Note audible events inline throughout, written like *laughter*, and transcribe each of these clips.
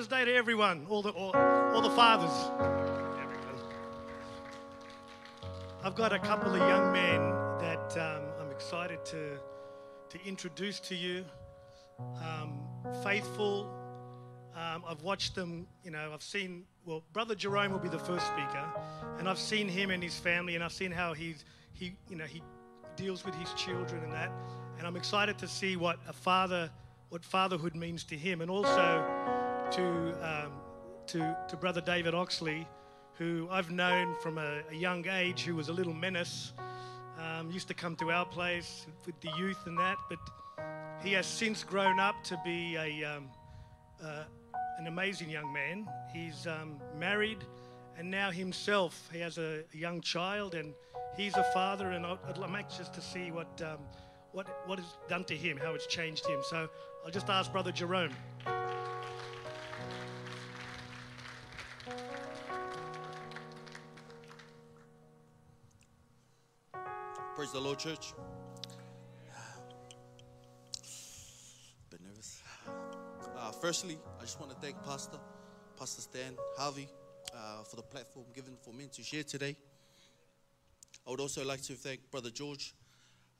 Father's Day to everyone, all the, all, all the fathers. I've got a couple of young men that um, I'm excited to, to introduce to you. Um, faithful. Um, I've watched them, you know, I've seen, well, Brother Jerome will be the first speaker, and I've seen him and his family, and I've seen how he's, he, you know, he deals with his children and that. And I'm excited to see what a father, what fatherhood means to him, and also to, um, to, to Brother David Oxley, who I've known from a, a young age, who was a little menace, um, used to come to our place with the youth and that, but he has since grown up to be a, um, uh, an amazing young man. He's um, married, and now himself, he has a, a, young child, and he's a father. And I'd like just to see what um, what what has done to him, how it's changed him. So I'll just ask Brother Jerome. Praise the Lord, church. Bit nervous. Uh, firstly, I just want to thank Pastor, Pastor Stan Harvey, uh, for the platform given for me to share today. I would also like to thank Brother George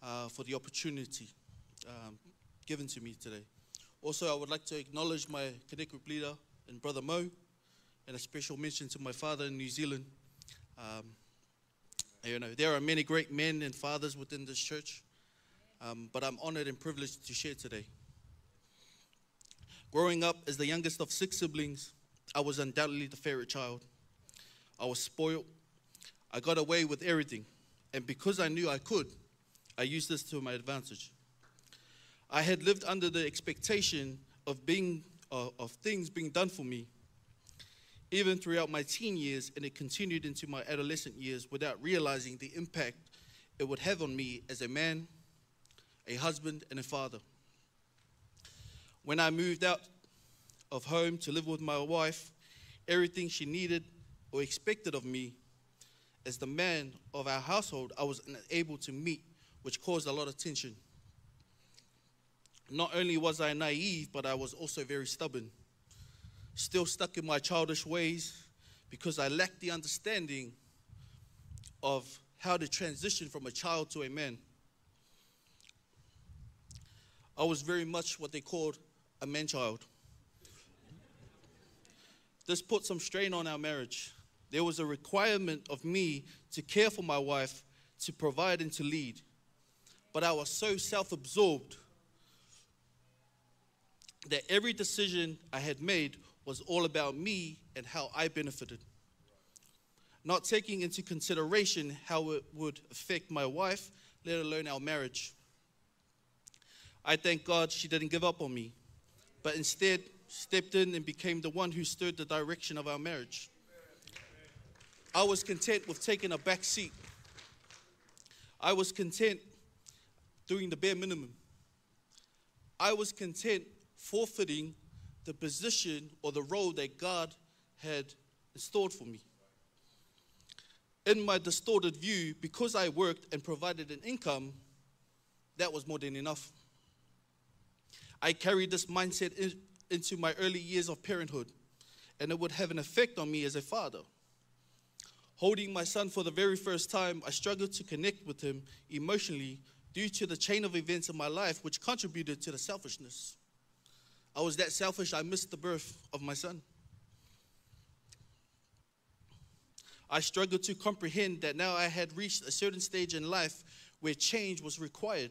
uh, for the opportunity um, given to me today. Also, I would like to acknowledge my Connect Group leader and Brother Mo, and a special mention to my father in New Zealand. Um, you know, there are many great men and fathers within this church, um, but I'm honored and privileged to share today. Growing up as the youngest of six siblings, I was undoubtedly the favorite child. I was spoiled. I got away with everything. And because I knew I could, I used this to my advantage. I had lived under the expectation of being uh, of things being done for me even throughout my teen years, and it continued into my adolescent years without realizing the impact it would have on me as a man, a husband, and a father. When I moved out of home to live with my wife, everything she needed or expected of me as the man of our household, I was unable to meet, which caused a lot of tension. Not only was I naive, but I was also very stubborn still stuck in my childish ways because I lacked the understanding of how to transition from a child to a man. I was very much what they called a man child. This put some strain on our marriage. There was a requirement of me to care for my wife, to provide and to lead. But I was so self absorbed that every decision I had made was all about me and how I benefited. Not taking into consideration how it would affect my wife, let alone our marriage. I thank God she didn't give up on me, but instead stepped in and became the one who stirred the direction of our marriage. I was content with taking a back seat. I was content doing the bare minimum. I was content forfeiting the position or the role that God had installed for me. In my distorted view, because I worked and provided an income, that was more than enough. I carried this mindset in, into my early years of parenthood, and it would have an effect on me as a father. Holding my son for the very first time, I struggled to connect with him emotionally due to the chain of events in my life, which contributed to the selfishness. I was that selfish, I missed the birth of my son. I struggled to comprehend that now I had reached a certain stage in life where change was required,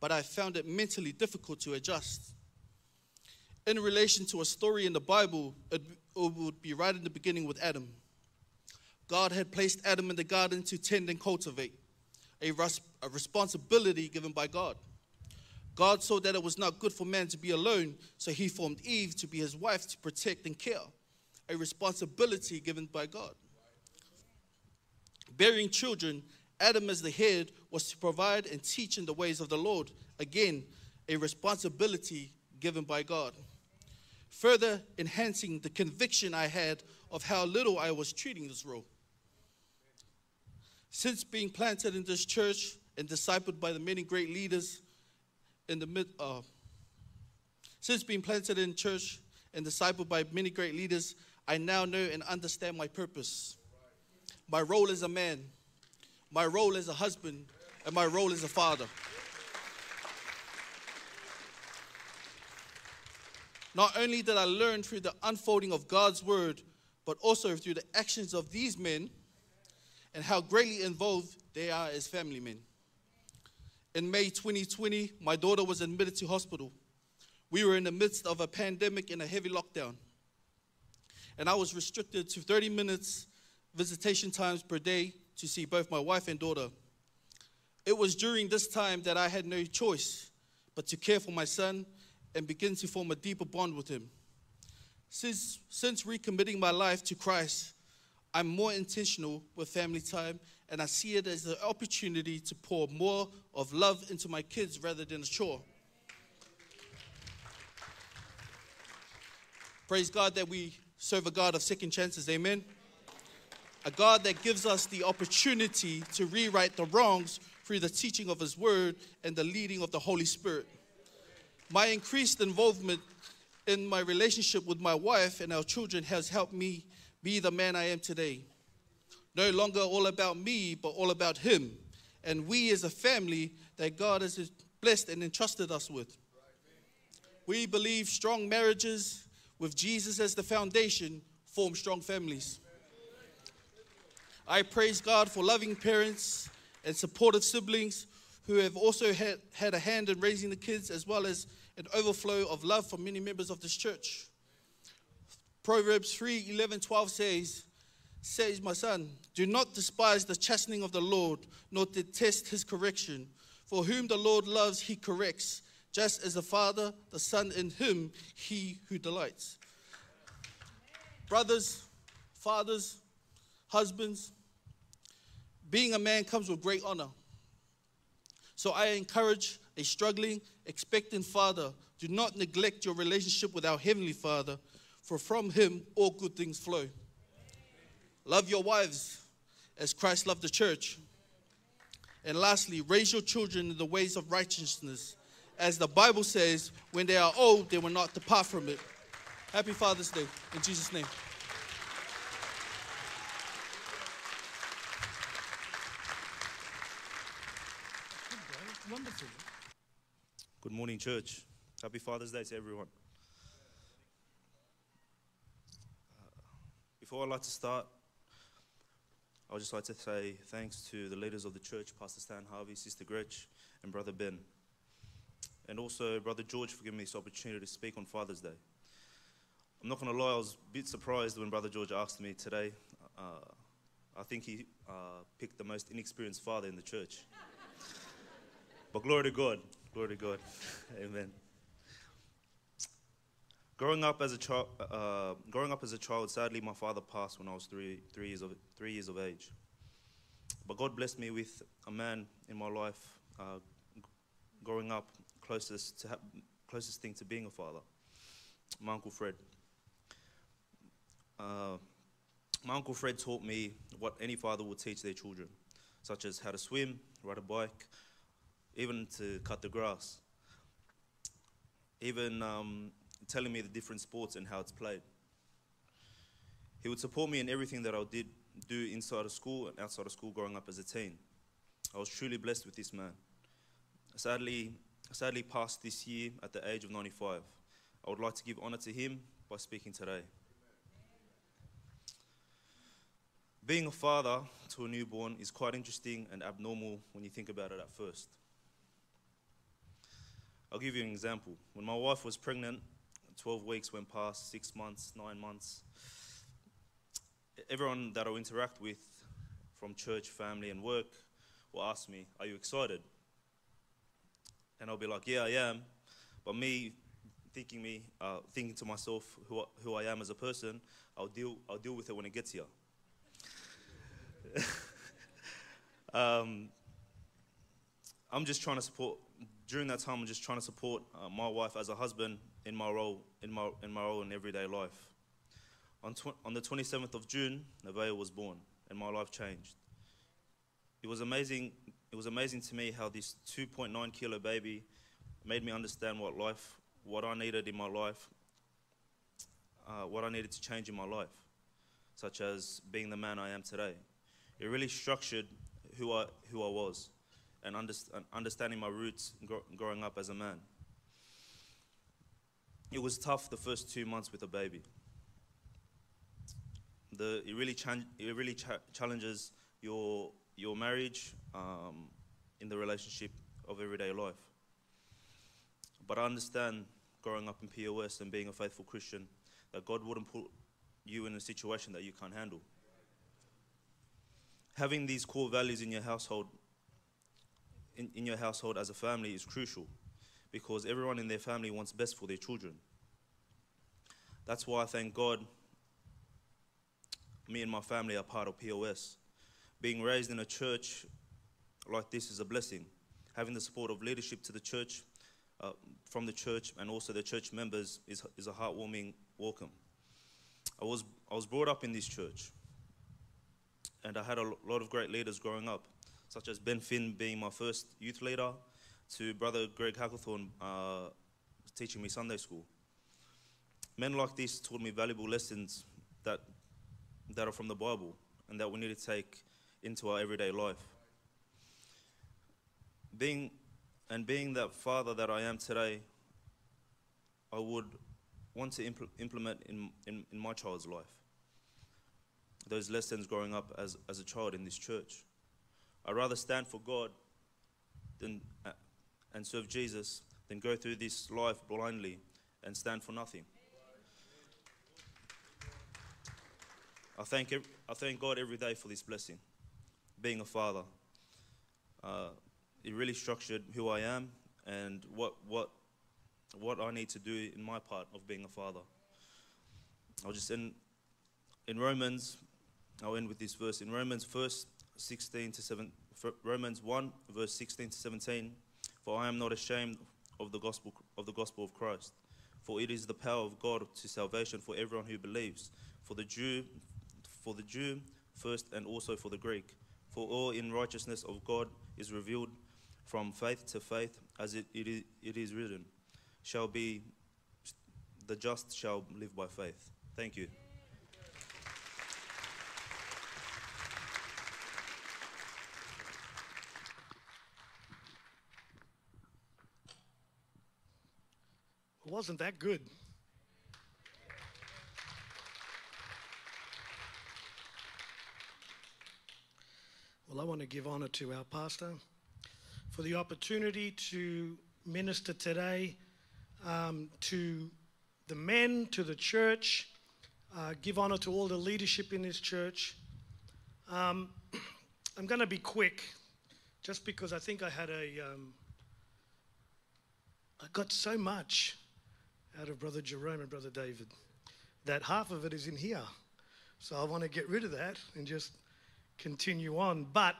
but I found it mentally difficult to adjust. In relation to a story in the Bible, it, would be right in the beginning with Adam. God had placed Adam in the garden to tend and cultivate, a, res- a responsibility given by God. God saw that it was not good for man to be alone, so he formed Eve to be his wife to protect and care. a responsibility given by God. Bearing children, Adam as the head was to provide and teach in the ways of the Lord. Again, a responsibility given by God. Further enhancing the conviction I had of how little I was treating this role. Since being planted in this church and discipled by the many great leaders in the mid, uh, since being planted in church and discipled by many great leaders, I now know and understand my purpose, my role as a man, my role as a husband, and my role as a father. Not only did I learn through the unfolding of God's word, but also through the actions of these men and how greatly involved they are as family men. In May 2020, my daughter was admitted to hospital. We were in the midst of a pandemic and a heavy lockdown. And I was restricted to 30 minutes visitation times per day to see both my wife and daughter. It was during this time that I had no choice but to care for my son and begin to form a deeper bond with him. Since, since recommitting my life to Christ, I'm more intentional with family time, and I see it as an opportunity to pour more of love into my kids rather than a chore. Praise God that we serve a God of second chances, amen. A God that gives us the opportunity to rewrite the wrongs through the teaching of His Word and the leading of the Holy Spirit. My increased involvement in my relationship with my wife and our children has helped me be the man I am today. No longer all about me, but all about Him. And we as a family that God has blessed and entrusted us with. We believe strong marriages with Jesus as the foundation form strong families. I praise God for loving parents and supportive siblings who have also had, had a hand in raising the kids as well as an overflow of love from many members of this church. Proverbs 3 11, 12 says, says, My son, do not despise the chastening of the Lord, nor detest his correction. For whom the Lord loves, he corrects, just as the Father, the Son, in him he who delights. Brothers, fathers, husbands, being a man comes with great honor. So I encourage a struggling, expectant father do not neglect your relationship with our Heavenly Father, for from Him all good things flow. Love your wives as Christ loved the church. And lastly, raise your children in the ways of righteousness. As the Bible says, when they are old, they will not depart from it. Happy Father's Day. In Jesus' name. Good morning, church. Happy Father's Day to everyone. Uh, before I'd like to start, I would just like to say thanks to the leaders of the church, Pastor Stan Harvey, Sister Gretch, and Brother Ben. And also Brother George for giving me this opportunity to speak on Father's Day. I'm not going to lie, I was a bit surprised when Brother George asked me today. Uh, I think he uh, picked the most inexperienced father in the church. *laughs* but glory to God. Glory to God. *laughs* Amen. Growing up as a child, uh, growing up as a child, sadly, my father passed when I was three, three years of three years of age. But God blessed me with a man in my life. Uh, growing up, closest to closest thing to being a father, my uncle Fred. Uh, my uncle Fred taught me what any father would teach their children, such as how to swim, ride a bike, even to cut the grass, even um, telling me the different sports and how it's played. He would support me in everything that I did do inside of school and outside of school growing up as a teen. I was truly blessed with this man. Sadly, sadly passed this year at the age of 95. I would like to give honor to him by speaking today. Being a father to a newborn is quite interesting and abnormal when you think about it at first. I'll give you an example. When my wife was pregnant, 12 weeks went past, six months, nine months. Everyone that I interact with from church, family, and work will ask me, Are you excited? And I'll be like, Yeah, I am. But me thinking me, uh, thinking to myself who, I- who I am as a person, I'll deal, I'll deal with it when it gets here. *laughs* um, I'm just trying to support. During that time, I'm just trying to support uh, my wife as a husband in my role, in my in my role in everyday life. On, tw- on the 27th of June, Nevaeh was born, and my life changed. It was amazing. It was amazing to me how this 2.9 kilo baby made me understand what life, what I needed in my life, uh, what I needed to change in my life, such as being the man I am today. It really structured who I who I was, and, underst- understanding my roots gro- growing up as a man. It was tough the first two months with a baby. The, it really, chan- it really cha- challenges your, your marriage um, in the relationship of everyday life. But I understand growing up in POS and being a faithful Christian that God wouldn't put you in a situation that you can't handle. Having these core values in your household, in, in your household as a family, is crucial because everyone in their family wants best for their children. That's why I thank God me and my family are part of POS. Being raised in a church like this is a blessing. Having the support of leadership to the church, uh, from the church, and also the church members is, is a heartwarming welcome. I was, I was brought up in this church, and I had a lot of great leaders growing up, such as Ben Finn being my first youth leader, to Brother Greg Hacklethorne uh, teaching me Sunday school. Men like this taught me valuable lessons that, that are from the Bible and that we need to take into our everyday life. Being and being that father that I am today, I would want to impl- implement in, in, in my child's life those lessons growing up as, as a child in this church. I'd rather stand for God than, and serve Jesus than go through this life blindly and stand for nothing. I thank, I thank God every day for this blessing, being a father. Uh, it really structured who I am and what, what, what I need to do in my part of being a father. I'll just end in Romans, I'll end with this verse. In Romans 1, 16 to 7, Romans 1, verse 16 to 17, for I am not ashamed of the gospel of the gospel of Christ, for it is the power of God to salvation for everyone who believes, for the Jew, for the Jew first, and also for the Greek. For all in righteousness of God is revealed from faith to faith, as it, it, is, it is written, shall be the just shall live by faith. Thank you. Wasn't that good. Well, I want to give honor to our pastor for the opportunity to minister today um, to the men, to the church, uh, give honor to all the leadership in this church. Um, *clears throat* I'm going to be quick just because I think I had a. Um, I got so much out of Brother Jerome and Brother David that half of it is in here. So I want to get rid of that and just continue on. But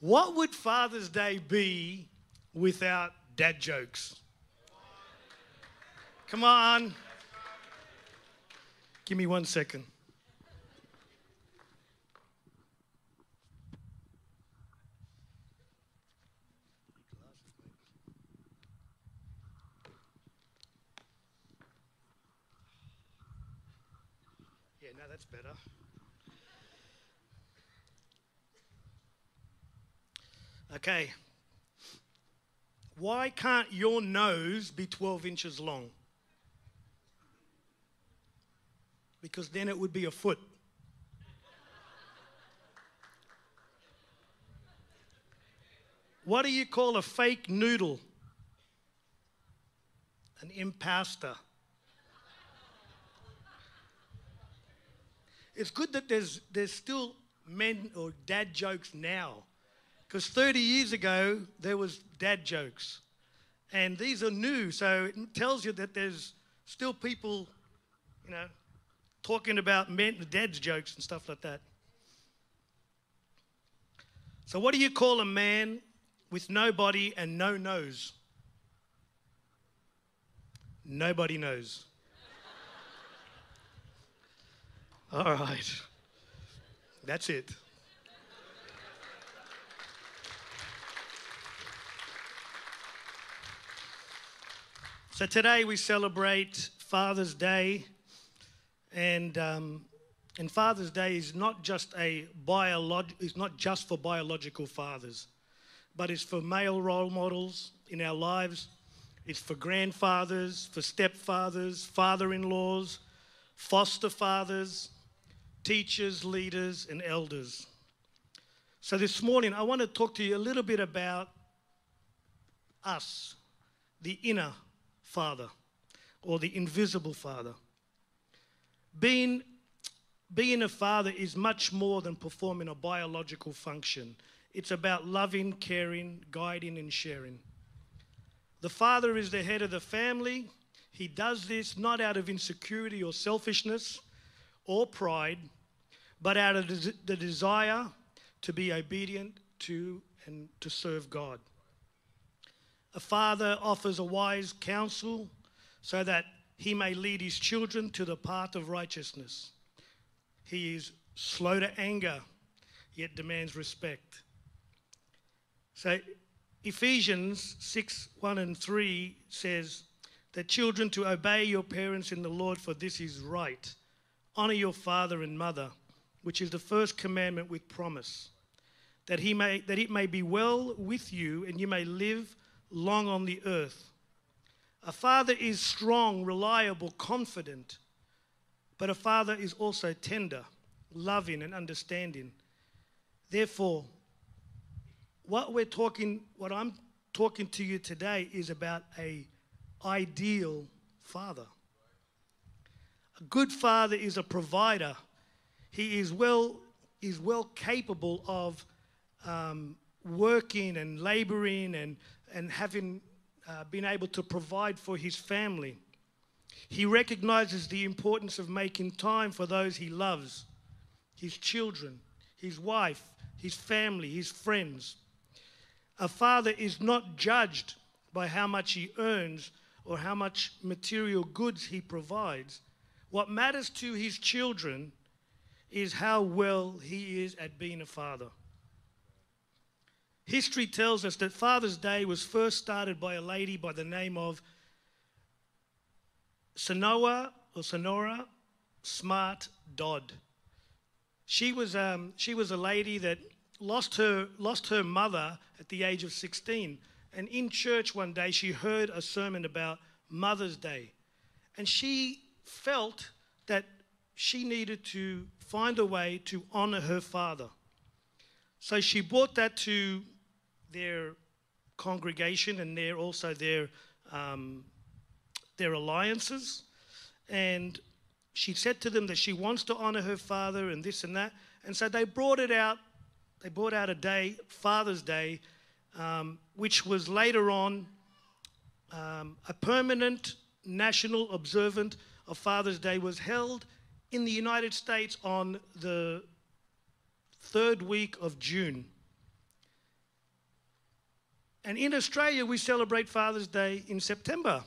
what would Father's Day be without dad jokes? Come on. Give me one second. Yeah, no, that's better. Okay. Why can't your nose be 12 inches long? Because then it would be a foot. What do you call a fake noodle? An impasta. It's good that there's, there's still men or dad jokes now. Because 30 years ago, there was dad jokes. And these are new, so it tells you that there's still people, you know, talking about men, dad's jokes and stuff like that. So, what do you call a man with no body and no nose? Nobody knows. *laughs* All right. That's it. So today we celebrate Father's Day, and um, and Father's Day is not just a biolog- not just for biological fathers, but it's for male role models in our lives. It's for grandfathers, for stepfathers, father-in-laws, foster fathers, teachers, leaders, and elders. So this morning I want to talk to you a little bit about us, the inner Father or the invisible Father. Being, being a father is much more than performing a biological function. It's about loving, caring, guiding, and sharing. The father is the head of the family. He does this not out of insecurity or selfishness or pride, but out of the desire to be obedient to and to serve God. A father offers a wise counsel so that he may lead his children to the path of righteousness. He is slow to anger, yet demands respect. So, Ephesians 6 1 and 3 says that children to obey your parents in the Lord, for this is right. Honor your father and mother, which is the first commandment with promise, that, he may, that it may be well with you and you may live long on the earth. A father is strong, reliable, confident, but a father is also tender, loving, and understanding. Therefore, what we're talking, what I'm talking to you today is about a ideal father. A good father is a provider. He is well, is well capable of um, working and laboring and and having uh, been able to provide for his family. He recognizes the importance of making time for those he loves his children, his wife, his family, his friends. A father is not judged by how much he earns or how much material goods he provides. What matters to his children is how well he is at being a father. History tells us that Father's Day was first started by a lady by the name of Sonora or Sonora Smart Dodd. She was, um, she was a lady that lost her, lost her mother at the age of 16. And in church one day, she heard a sermon about Mother's Day. And she felt that she needed to find a way to honor her father. So she brought that to their congregation and their also their um, their alliances. And she said to them that she wants to honor her father and this and that. And so they brought it out. They brought out a day, Father's Day, um, which was later on um, a permanent national observant of Father's Day was held in the United States on the third week of June. And in Australia, we celebrate Father's Day in September.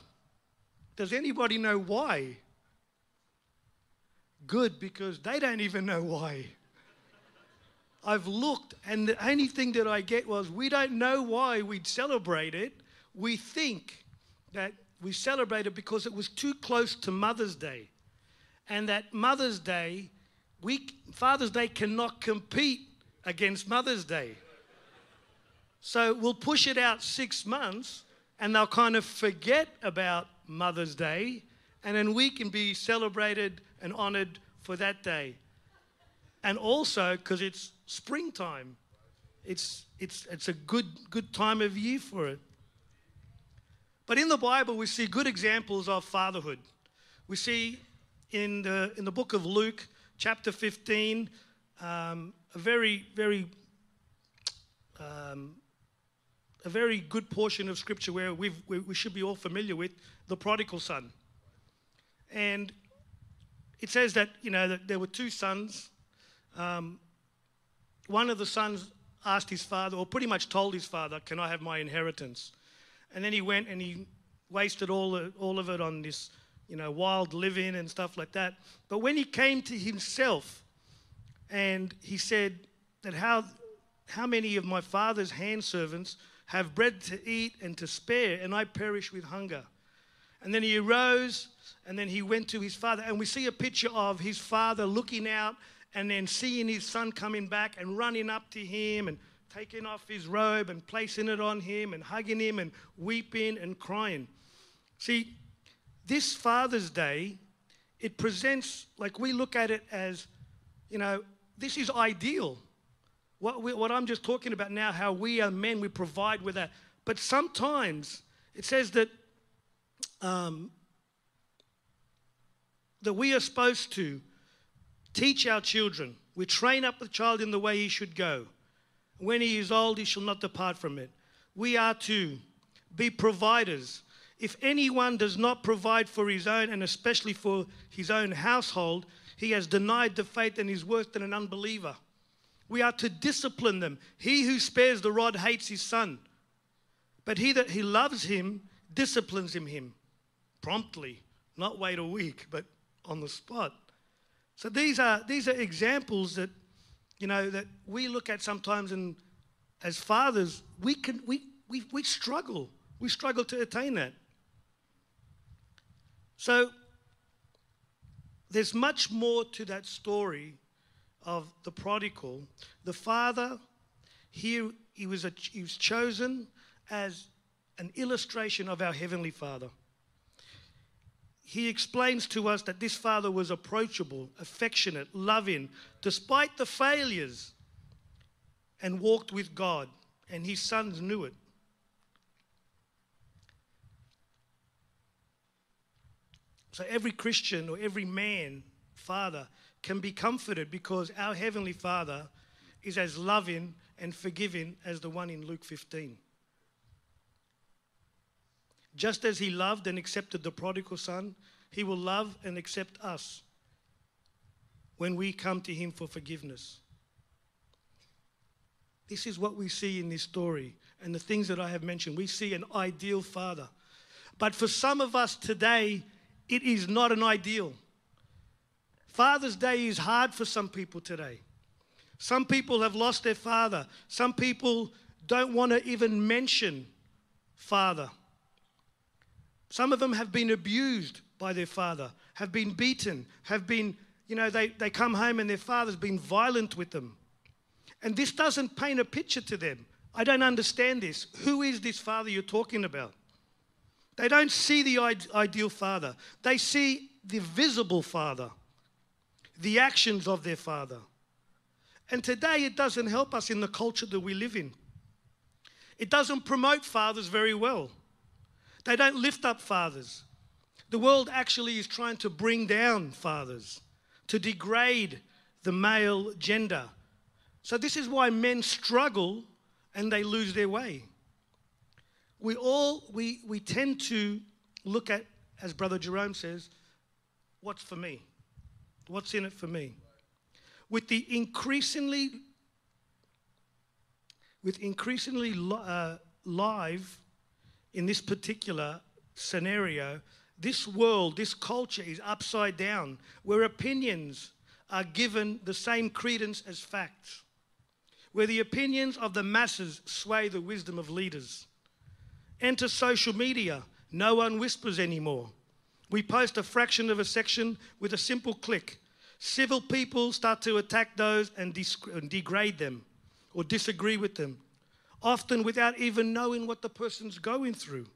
Does anybody know why? Good, because they don't even know why. I've looked, and the only thing that I get was we don't know why we'd celebrate it. We think that we celebrate it because it was too close to Mother's Day. And that Mother's Day, we, Father's Day cannot compete against Mother's Day. So we'll push it out six months and they'll kind of forget about Mother's Day and then we can be celebrated and honored for that day. And also because it's springtime, it's, it's, it's a good, good time of year for it. But in the Bible, we see good examples of fatherhood. We see in the, in the book of Luke, chapter 15, um, a very, very um, a very good portion of scripture where we we should be all familiar with the prodigal son. And it says that, you know, that there were two sons. Um, one of the sons asked his father, or pretty much told his father, Can I have my inheritance? And then he went and he wasted all, the, all of it on this, you know, wild living and stuff like that. But when he came to himself and he said that how, how many of my father's hand servants have bread to eat and to spare, and I perish with hunger. And then he arose and then he went to his father. And we see a picture of his father looking out and then seeing his son coming back and running up to him and taking off his robe and placing it on him and hugging him and weeping and crying. See, this Father's Day, it presents, like we look at it as, you know, this is ideal. What, we, what I'm just talking about now, how we are men, we provide with that. But sometimes it says that um, that we are supposed to teach our children. We train up the child in the way he should go. When he is old, he shall not depart from it. We are to be providers. If anyone does not provide for his own, and especially for his own household, he has denied the faith and is worse than an unbeliever. We are to discipline them. He who spares the rod hates his son, but he that he loves him disciplines him, him promptly, not wait a week, but on the spot. So these are these are examples that you know that we look at sometimes and as fathers we can we we, we struggle. We struggle to attain that. So there's much more to that story of the prodigal. The father here he was a, he was chosen as an illustration of our heavenly father he explains to us that this father was approachable, affectionate, loving, despite the failures, and walked with God, and his sons knew it. So every Christian or every man, father, can be comforted because our Heavenly Father is as loving and forgiving as the one in Luke 15. Just as he loved and accepted the prodigal son, he will love and accept us when we come to him for forgiveness. This is what we see in this story and the things that I have mentioned. We see an ideal father. But for some of us today, it is not an ideal. Father's Day is hard for some people today. Some people have lost their father. Some people don't want to even mention father. Some of them have been abused by their father, have been beaten, have been, you know, they, they come home and their father's been violent with them. And this doesn't paint a picture to them. I don't understand this. Who is this father you're talking about? They don't see the ideal father, they see the visible father, the actions of their father. And today it doesn't help us in the culture that we live in. It doesn't promote fathers very well. They don't lift up fathers. The world actually is trying to bring down fathers, to degrade the male gender. So, this is why men struggle and they lose their way. We all, we, we tend to look at, as Brother Jerome says, what's for me? What's in it for me? With the increasingly, with increasingly uh, live in this particular scenario, this world, this culture is upside down, where opinions are given the same credence as facts, where the opinions of the masses sway the wisdom of leaders. Enter social media, no one whispers anymore. We post a fraction of a section with a simple click. Civil people start to attack those and, degrade them or disagree with them often without even knowing what the person's going through.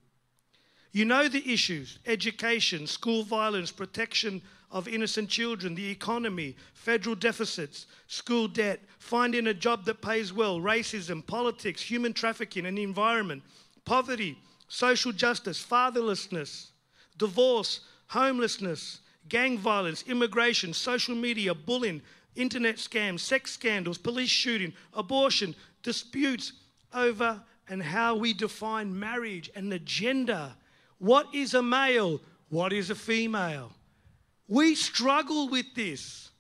You know the issues education, school violence, protection of innocent children, the economy, federal deficits, school debt, finding a job that pays well, racism, politics, human trafficking and the environment, poverty, social justice, fatherlessness, divorce, homelessness, gang violence, immigration, social media, bullying, internet scams, sex scandals, police shooting, abortion, disputes, over and how we define marriage and the gender. What is a male? What is a female? We struggle with this.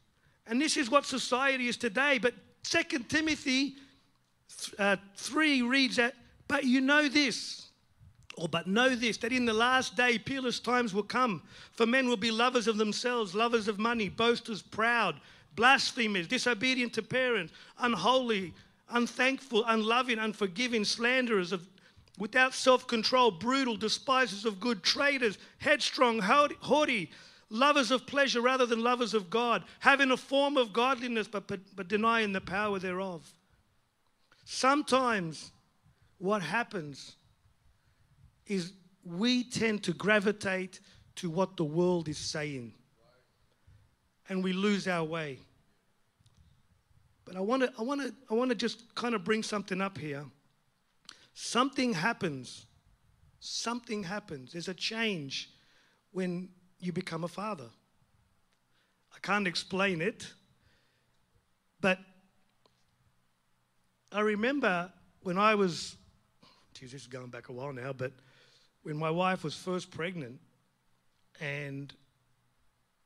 And this is what society is today. But 2 Timothy uh, 3 reads that, but you know this, or but know this, that in the last day peerless times will come. For men will be lovers of themselves, lovers of money, boasters, proud, blasphemers, disobedient to parents, unholy, unthankful, unloving, unforgiving, slanderers of without self-control, brutal, despisers of good, traitors, headstrong, haughty, lovers of pleasure rather than lovers of God, having a form of godliness but, but, but denying the power thereof. Sometimes what happens is we tend to gravitate to what the world is saying and we lose our way. But I want to I want to I want to just kind of bring something up here. Something happens. Something happens. There's a change when you become a father. I can't explain it, but I remember when I was, geez, this is going back a while now, but when my wife was first pregnant, and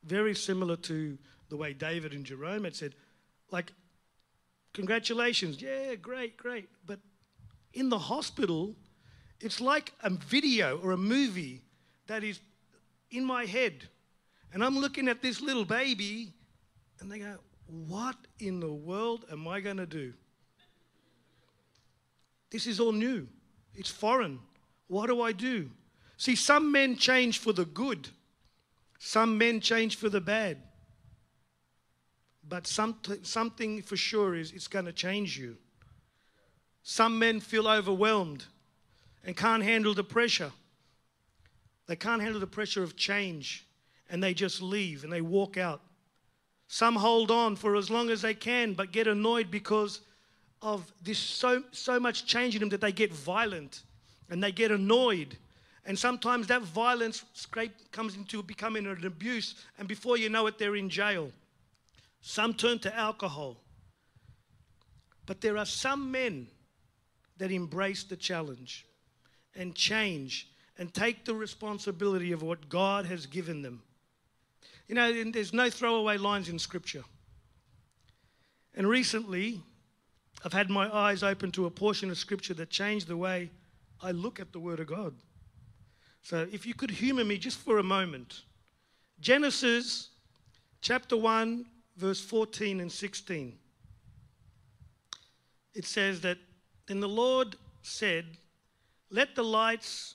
very similar to the way David and Jerome had said, like, congratulations, yeah, great, great. But in the hospital, it's like a video or a movie that is in my head. And I'm looking at this little baby, and they go, What in the world am I going to do? This is all new, it's foreign. What do I do? See, some men change for the good, some men change for the bad. But some, something for sure is it's going to change you. Some men feel overwhelmed and can't handle the pressure. They can't handle the pressure of change and they just leave and they walk out. Some hold on for as long as they can but get annoyed because of this so, so much change in them that they get violent and they get annoyed. And sometimes that violence scrape comes into becoming an abuse, and before you know it, they're in jail. Some turn to alcohol. But there are some men that embrace the challenge and change and take the responsibility of what God has given them. You know, there's no throwaway lines in Scripture. And recently, I've had my eyes open to a portion of Scripture that changed the way I look at the Word of God. So, if you could humor me just for a moment Genesis chapter 1, verse 14 and 16. It says that, Then the Lord said, Let the lights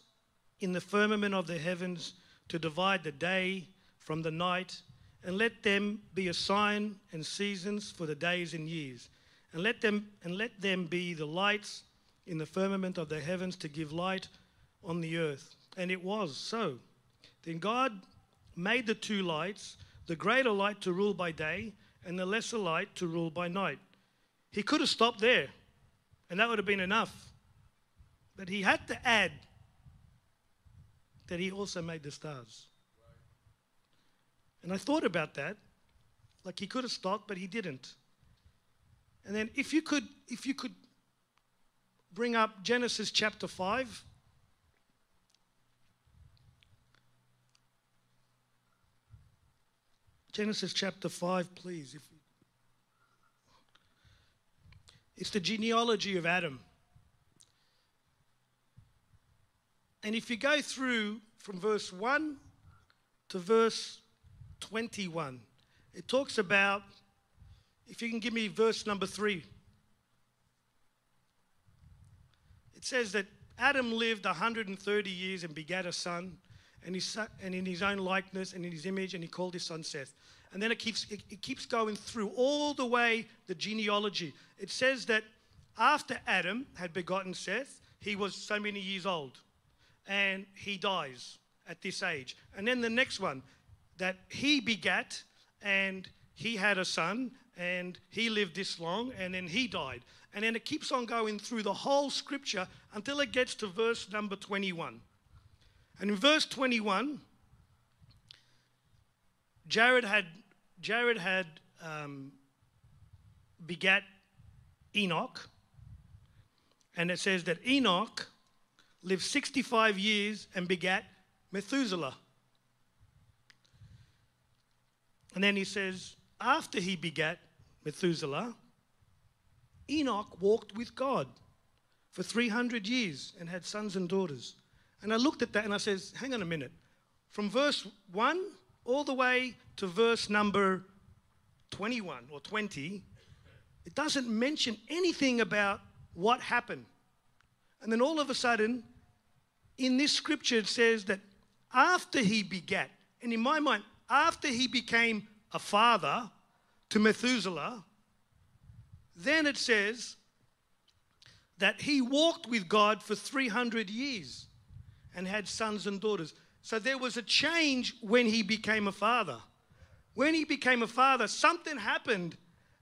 in the firmament of the heavens to divide the day from the night, and let them be a sign and seasons for the days and years. And let them and let them be the lights in the firmament of the heavens to give light on the earth. And it was so. Then God made the two lights, the greater light to rule by day, and the lesser light to rule by night. He could have stopped there, and that would have been enough. But he had to add that he also made the stars. And I thought about that. Like he could have stopped, but he didn't. And then if you could, if you could bring up Genesis chapter 5. Genesis chapter 5, please. It's the genealogy of Adam. And if you go through from verse 1 to verse 21, it talks about, if you can give me verse number 3. It says that Adam lived 130 years and begat a son, and, his son, and in his own likeness and in his image, and he called his son Seth. And then it keeps, it, it keeps going through all the way the genealogy. It says that after Adam had begotten Seth, he was so many years old and he dies at this age. And then the next one, that he begat and he had a son and he lived this long and then he died. And then it keeps on going through the whole scripture until it gets to verse number 21. And in verse 21, Jared had, Jared had um, begat Enoch. And it says that Enoch lived 65 years and begat Methuselah. And then he says, after he begat Methuselah, Enoch walked with God for 300 years and had sons and daughters. And I looked at that and I says, hang on a minute. From verse 1 all the way to verse number 21 or 20, it doesn't mention anything about what happened. And then all of a sudden, in this scripture, it says that after he begat, and in my mind, after he became a father to Methuselah, then it says that he walked with God for 300 years and had sons and daughters. So there was a change when he became a father. When he became a father, something happened.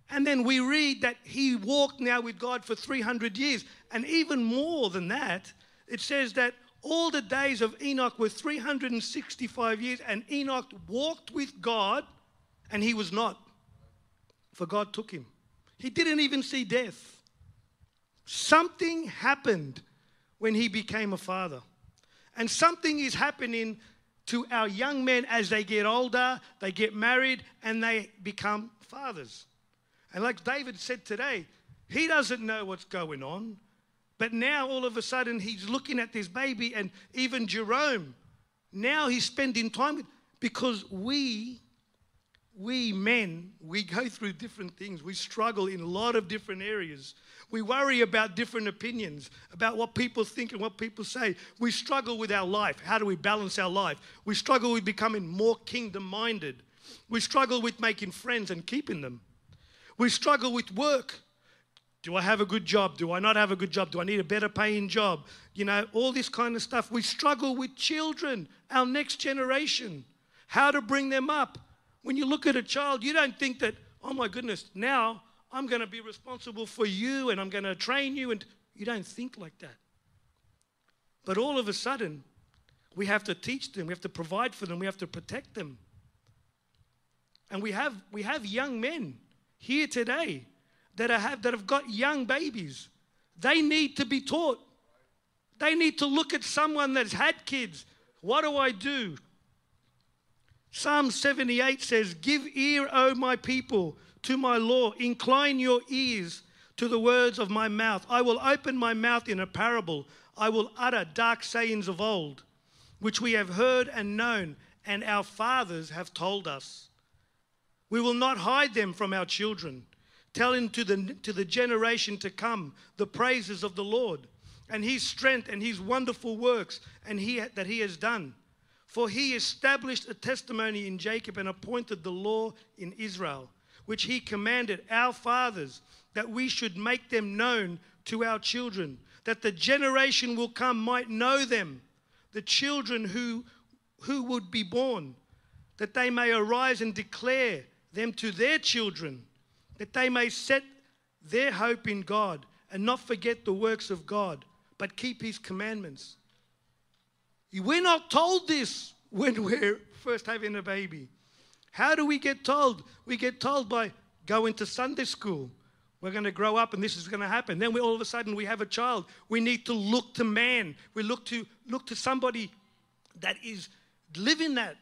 And then we read that he walked now with God for 300 years. And even more than that, it says that all the days of Enoch were 365 years, and Enoch walked with God, and he was not. For God took him. He didn't even see death. Something happened when he became a father. And something is happening to our young men as they get older, they get married, and they become fathers. And like David said today, he doesn't know what's going on. But now all of a sudden he's looking at this baby, and even Jerome, now he's spending time with because we we men, we go through different things. We struggle in a lot of different areas. We worry about different opinions, about what people think and what people say. We struggle with our life. How do we balance our life? We struggle with becoming more kingdom minded. We struggle with making friends and keeping them. We struggle with work. Do I have a good job? Do I not have a good job? Do I need a better paying job? You know, all this kind of stuff. We struggle with children, our next generation, how to bring them up when you look at a child, you don't think that, oh my goodness, now I'm going to be responsible for you and I'm going to train you. And you don't think like that. But all of a sudden, we have to teach them, we have to provide for them, we have to protect them. And we have, we have young men here today that, have, that have got young babies. They need to be taught. They need to look at someone that's had kids. What do I do? Psalm 78 says, Give ear, O my people, to my law. Incline your ears to the words of my mouth. I will open my mouth in a parable. I will utter dark sayings of old, which we have heard and known, and our fathers have told us. We will not hide them from our children, telling to the, to the generation to come the praises of the Lord and his strength and his wonderful works and he, that he has done. For he established a testimony in Jacob and appointed the law in Israel, which he commanded our fathers that we should make them known to our children, that the generation will come might know them, the children who, who would be born, that they may arise and declare them to their children, that they may set their hope in God and not forget the works of God, but keep his commandments. We're not told this when *laughs* we're first having a baby. How do we get told? We get told by going to Sunday school. We're going to grow up and this is going to happen. Then we, all of a sudden we have a child. We need to look to man. We look to look to somebody that is living that,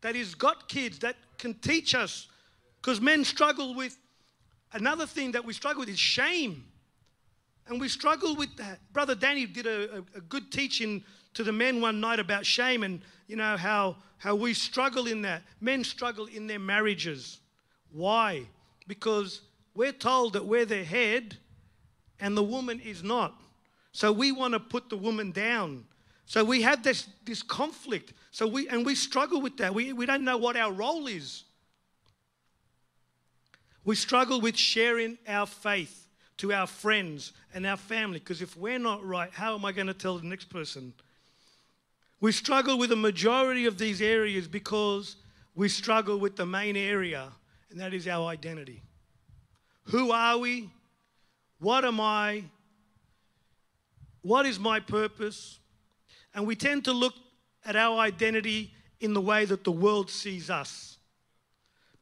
that is got kids, that can teach us. Because men struggle with another thing that we struggle with is shame. And we struggle with that. Brother Danny did a, a, a good teaching to the men one night about shame and you know how how we struggle in that. Men struggle in their marriages. Why? Because we're told that we're the head and the woman is not. So we want to put the woman down. So we have this, this conflict. So we and we struggle with that. We, we don't know what our role is. We struggle with sharing our faith to our friends and our family because if we're not right, how am I going to tell the next person? We struggle with the majority of these areas because we struggle with the main area, and that is our identity. Who are we? What am I? What is my purpose? And we tend to look at our identity in the way that the world sees us.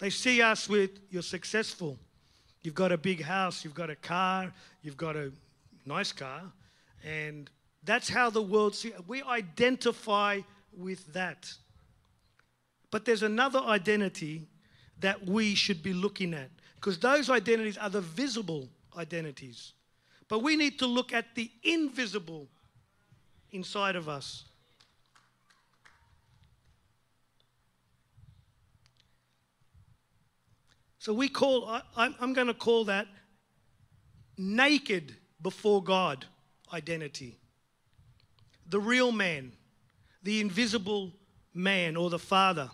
They see us with you're successful. You've got a big house, you've got a car, you've got a nice car, and that's how the world sees We identify with that. But there's another identity that we should be looking at because those identities are the visible identities. But we need to look at the invisible inside of us. So we call, I, am going to call that naked before God identity. The real man, the invisible man or the Father.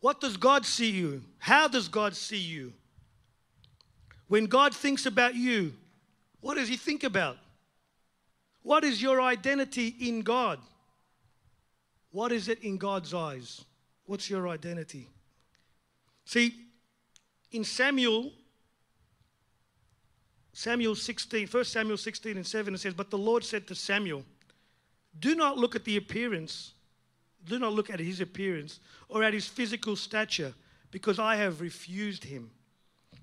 What does God see you? How does God see you? When God thinks about you, what does He think about? What is your identity in God? What is it in God's eyes? What's your identity? See, in Samuel, Samuel 16, 1 Samuel 16 and 7, it says, But the Lord said to Samuel, Do not look at the appearance, do not look at his appearance or at his physical stature, because I have refused him.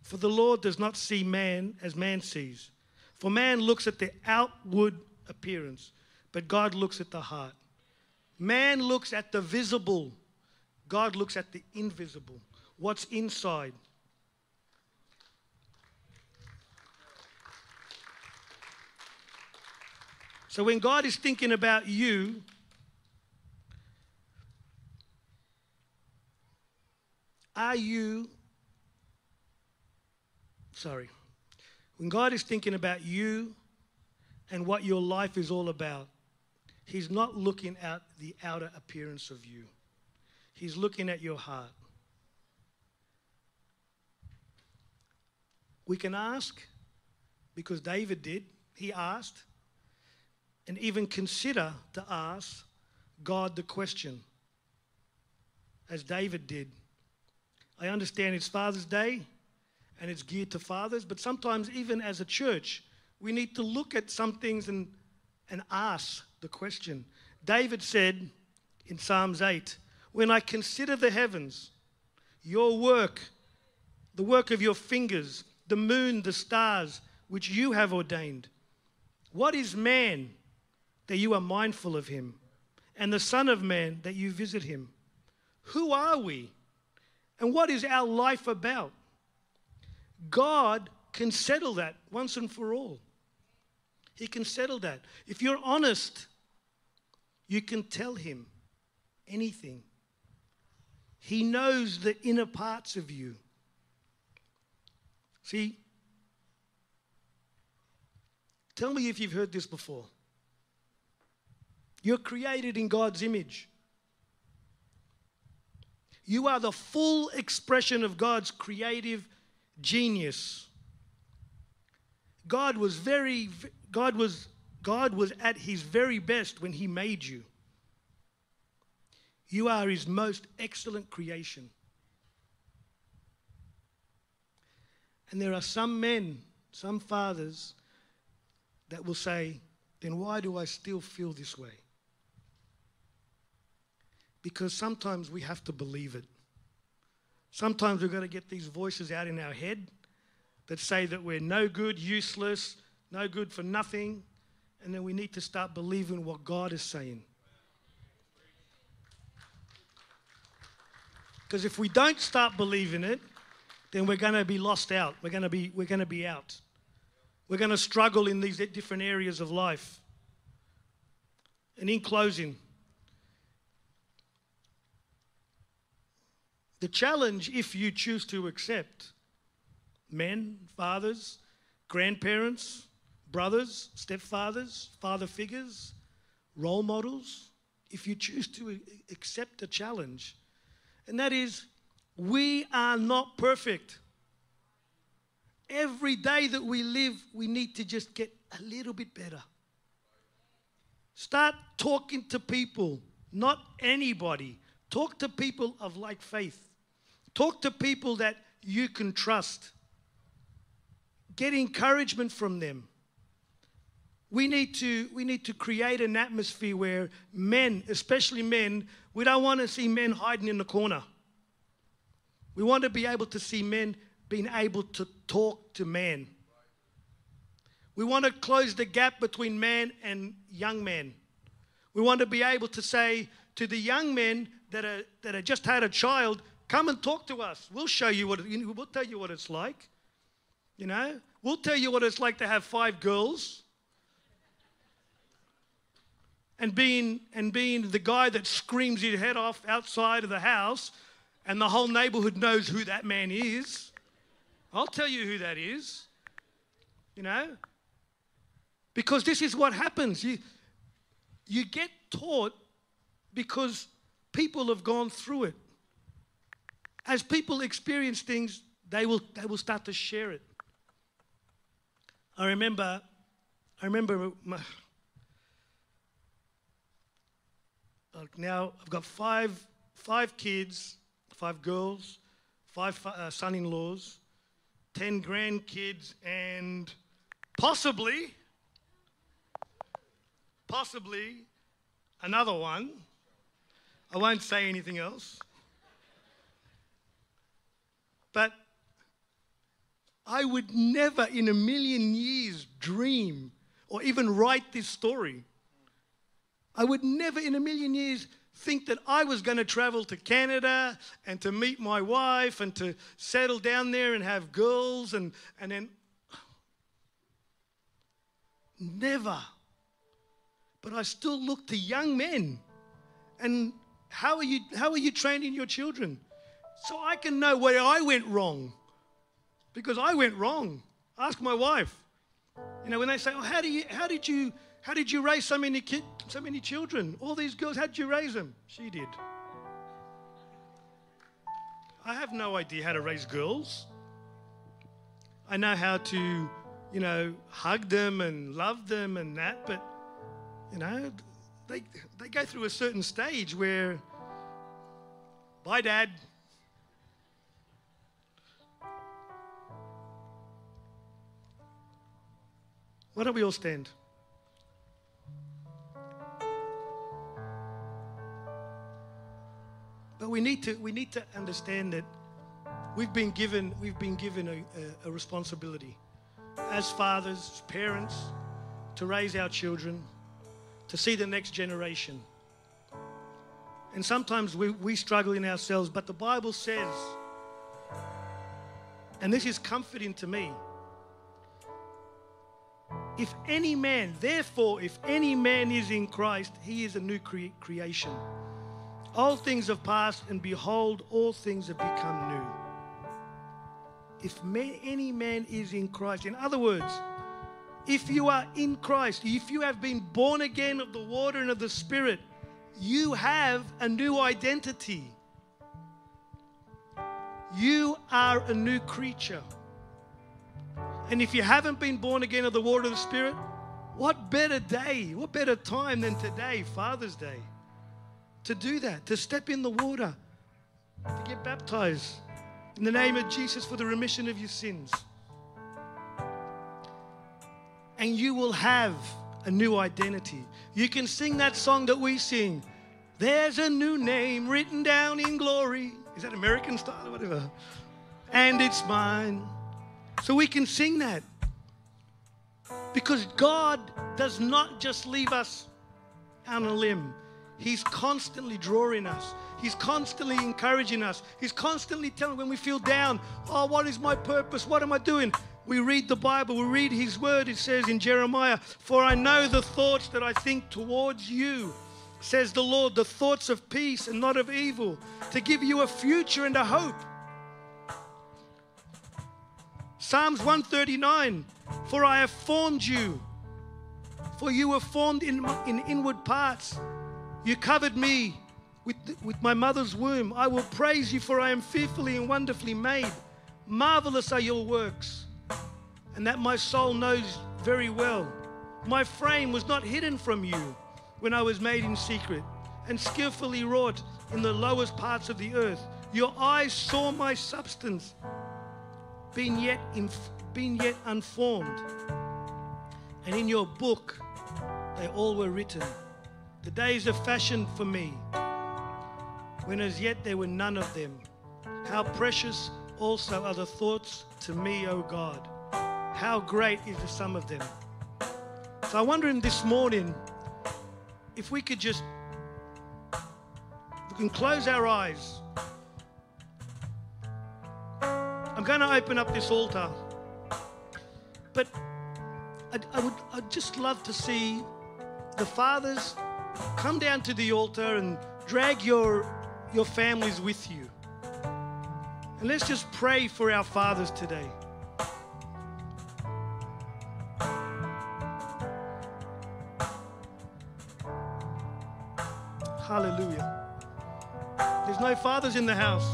For the Lord does not see man as man sees. For man looks at the outward appearance, but God looks at the heart. Man looks at the visible, God looks at the invisible. What's inside? So when God is thinking about you, are you sorry, when God is thinking about you and what your life is all about, He's not looking at the outer appearance of you, He's looking at your heart. We can ask, because David did, he asked, and even consider to ask God the question, as David did. I understand it's Father's Day and it's geared to fathers, but sometimes, even as a church, we need to look at some things and, and ask the question. David said in Psalms 8, When I consider the heavens, your work, the work of your fingers, the moon, the stars, which you have ordained, what is man that you are mindful of him, and the Son of Man that you visit him? Who are we? And what is our life about? God can settle that once and for all. He can settle that. If you're honest, you can tell him anything. He knows the inner parts of you. See, tell me if you've heard this before. You're created in God's image. You are the full expression of God's creative genius. God was very God was God was at his very best when he made you. You are his most excellent creation. And there are some men, some fathers that will say, then why do I still feel this way? Because sometimes we have to believe it. Sometimes we've got to get these voices out in our head that say that we're no good, useless, no good for nothing. And then we need to start believing what God is saying. Because if we don't start believing it, then we're going to be lost out. We're going to be, we're going to be out. We're going to struggle in these different areas of life. And in closing, The challenge, if you choose to accept men, fathers, grandparents, brothers, stepfathers, father figures, role models, if you choose to accept a challenge, and that is we are not perfect. Every day that we live, we need to just get a little bit better. Start talking to people, not anybody. Talk to people of like faith. Talk to people that you can trust. Get encouragement from them. We need to, we need to create an atmosphere where men, especially men, we don't want to see men hiding in the corner. We want to be able to see men being able to talk to men. We want to close the gap between man and young men. We want to be able to say to the young men that are, that have just had a child, Come and talk to us. We'll show you what, we'll tell you what it's like. You know, we'll tell you what it's like to have five girls and being, and being the guy that screams his head off outside of the house and the whole neighborhood knows who that man is. I'll tell you who that is. You know? Because this is what happens. You, you get taught because people have gone through it. As people experience things, they will, they will start to share it. I remember, I remember my, now I've got five, five kids, five girls, five uh, son-in-laws, ten grandkids, and possibly, possibly another one. I won't say anything else. But I would never in a million years dream or even write this story. I would never in a million years think that I was going to travel to Canada and to meet my wife and to settle down there and have girls and, and then. Never. But I still look to young men. And how are you, how are you training your children? so I can know where I went wrong. Because I went wrong. Ask my wife. You know, when they say, "Oh, how do you, how did you, how did you raise so many kids, so many children? All these girls, how did you raise them?" She did. I have no idea how to raise girls. I know how to, you know, hug them and love them and that, but you know, they they go through a certain stage where, bye, dad. Why don't we all stand? But we need to we need to understand that we've been given we've been given a, a, a responsibility as fathers, parents, to raise our children, to see the next generation. And sometimes we, we struggle in ourselves, but the Bible says, and this is comforting to me if any man, therefore, if any man is in Christ, he is a new cre- creation. All things have passed, and behold, all things have become new. If man, any man is in Christ, in other words, if you are in Christ, if you have been born again of the water and of the Spirit, you have a new identity. You are a new creature. And if you haven't been born again of the water of the Spirit, what better day, what better time than today, Father's Day, to do that, to step in the water, to get baptized in the name of Jesus for the remission of your sins. And you will have a new identity. You can sing that song that we sing. There's a new name written down in glory. Is that American style or whatever? And it's mine. So we can sing that. Because God does not just leave us on a limb. He's constantly drawing us. He's constantly encouraging us. He's constantly telling when we feel down, oh, what is my purpose? What am I doing? We read the Bible, we read His word. It says in Jeremiah, For I know the thoughts that I think towards you, says the Lord, the thoughts of peace and not of evil, to give you a future and a hope. Psalms 139 For I have formed you, for you were formed in, in inward parts. You covered me with, with my mother's womb. I will praise you, for I am fearfully and wonderfully made. Marvelous are your works, and that my soul knows very well. My frame was not hidden from you when I was made in secret and skillfully wrought in the lowest parts of the earth. Your eyes saw my substance being yet, being yet unformed. And in your book, they all were written. The days of fashion for me, when as yet there were none of them. How precious also are the thoughts to me, O God. How great is the sum of them. So I'm wondering this morning if we could just we can close our eyes I'm going to open up this altar. But I, I would I'd just love to see the fathers come down to the altar and drag your, your families with you. And let's just pray for our fathers today. No fathers in the house.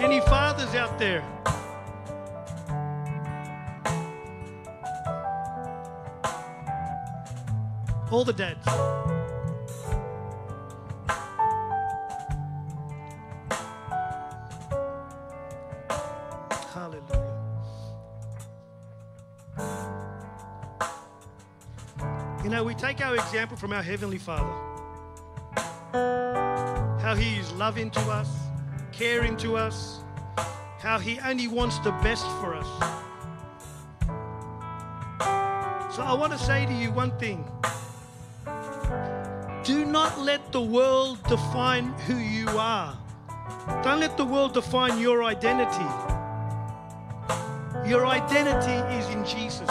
Any fathers out there? All the dads. Hallelujah. You know, we take our example from our Heavenly Father. How He is loving to us, caring to us, how He only wants the best for us. So I want to say to you one thing. Do not let the world define who you are. Don't let the world define your identity. Your identity is in Jesus.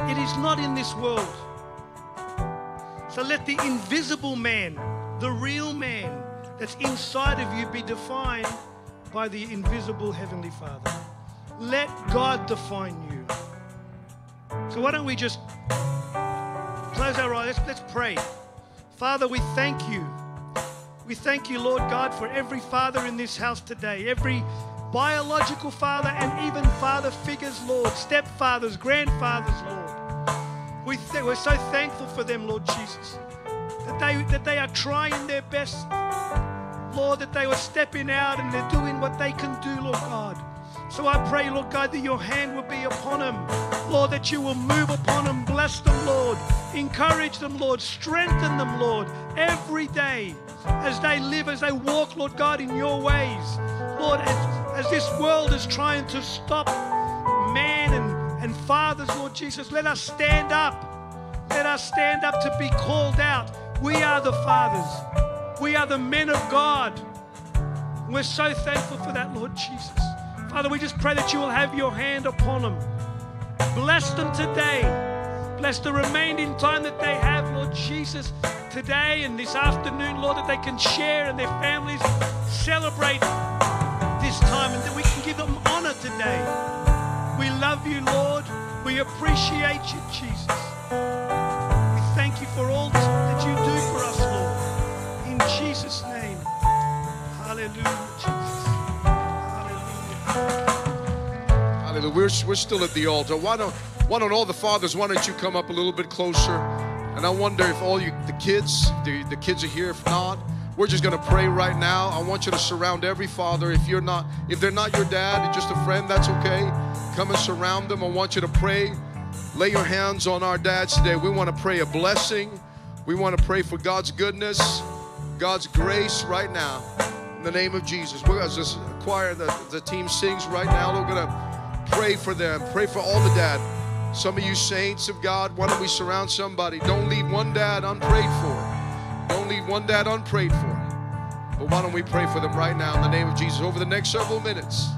It is not in this world. So let the invisible man, the real man that's inside of you, be defined by the invisible Heavenly Father. Let God define you. So why don't we just close our eyes? Let's, let's pray. Father, we thank you. We thank you, Lord God, for every father in this house today, every biological father, and even father figures, Lord, stepfathers, grandfathers, Lord. We th- we're so thankful for them, Lord Jesus, that they, that they are trying their best, Lord, that they were stepping out and they're doing what they can do, Lord God. So I pray, Lord God, that your hand will be upon them. Lord, that you will move upon them. Bless them, Lord. Encourage them, Lord. Strengthen them, Lord, every day as they live, as they walk, Lord God, in your ways. Lord, as, as this world is trying to stop man and, and fathers, Lord Jesus, let us stand up. Let us stand up to be called out. We are the fathers. We are the men of God. We're so thankful for that, Lord Jesus. Father, we just pray that you will have your hand upon them. Bless them today. Bless the remaining time that they have, Lord Jesus, today and this afternoon, Lord, that they can share and their families celebrate this time and that we can give them honor today. We love you, Lord. We appreciate you, Jesus. We thank you for all Hallelujah. Hallelujah. We're, we're still at the altar. Why don't, why don't all the fathers, why don't you come up a little bit closer? And I wonder if all you, the kids, the, the kids are here. If not, we're just going to pray right now. I want you to surround every father. If you're not, if they're not your dad, just a friend, that's okay. Come and surround them. I want you to pray. Lay your hands on our dads today. We want to pray a blessing. We want to pray for God's goodness, God's grace right now. In the name of Jesus. We're to just choir, the, the team sings right now. We're going to pray for them. Pray for all the dad. Some of you saints of God, why don't we surround somebody? Don't leave one dad unprayed for. Don't leave one dad unprayed for. But why don't we pray for them right now in the name of Jesus over the next several minutes?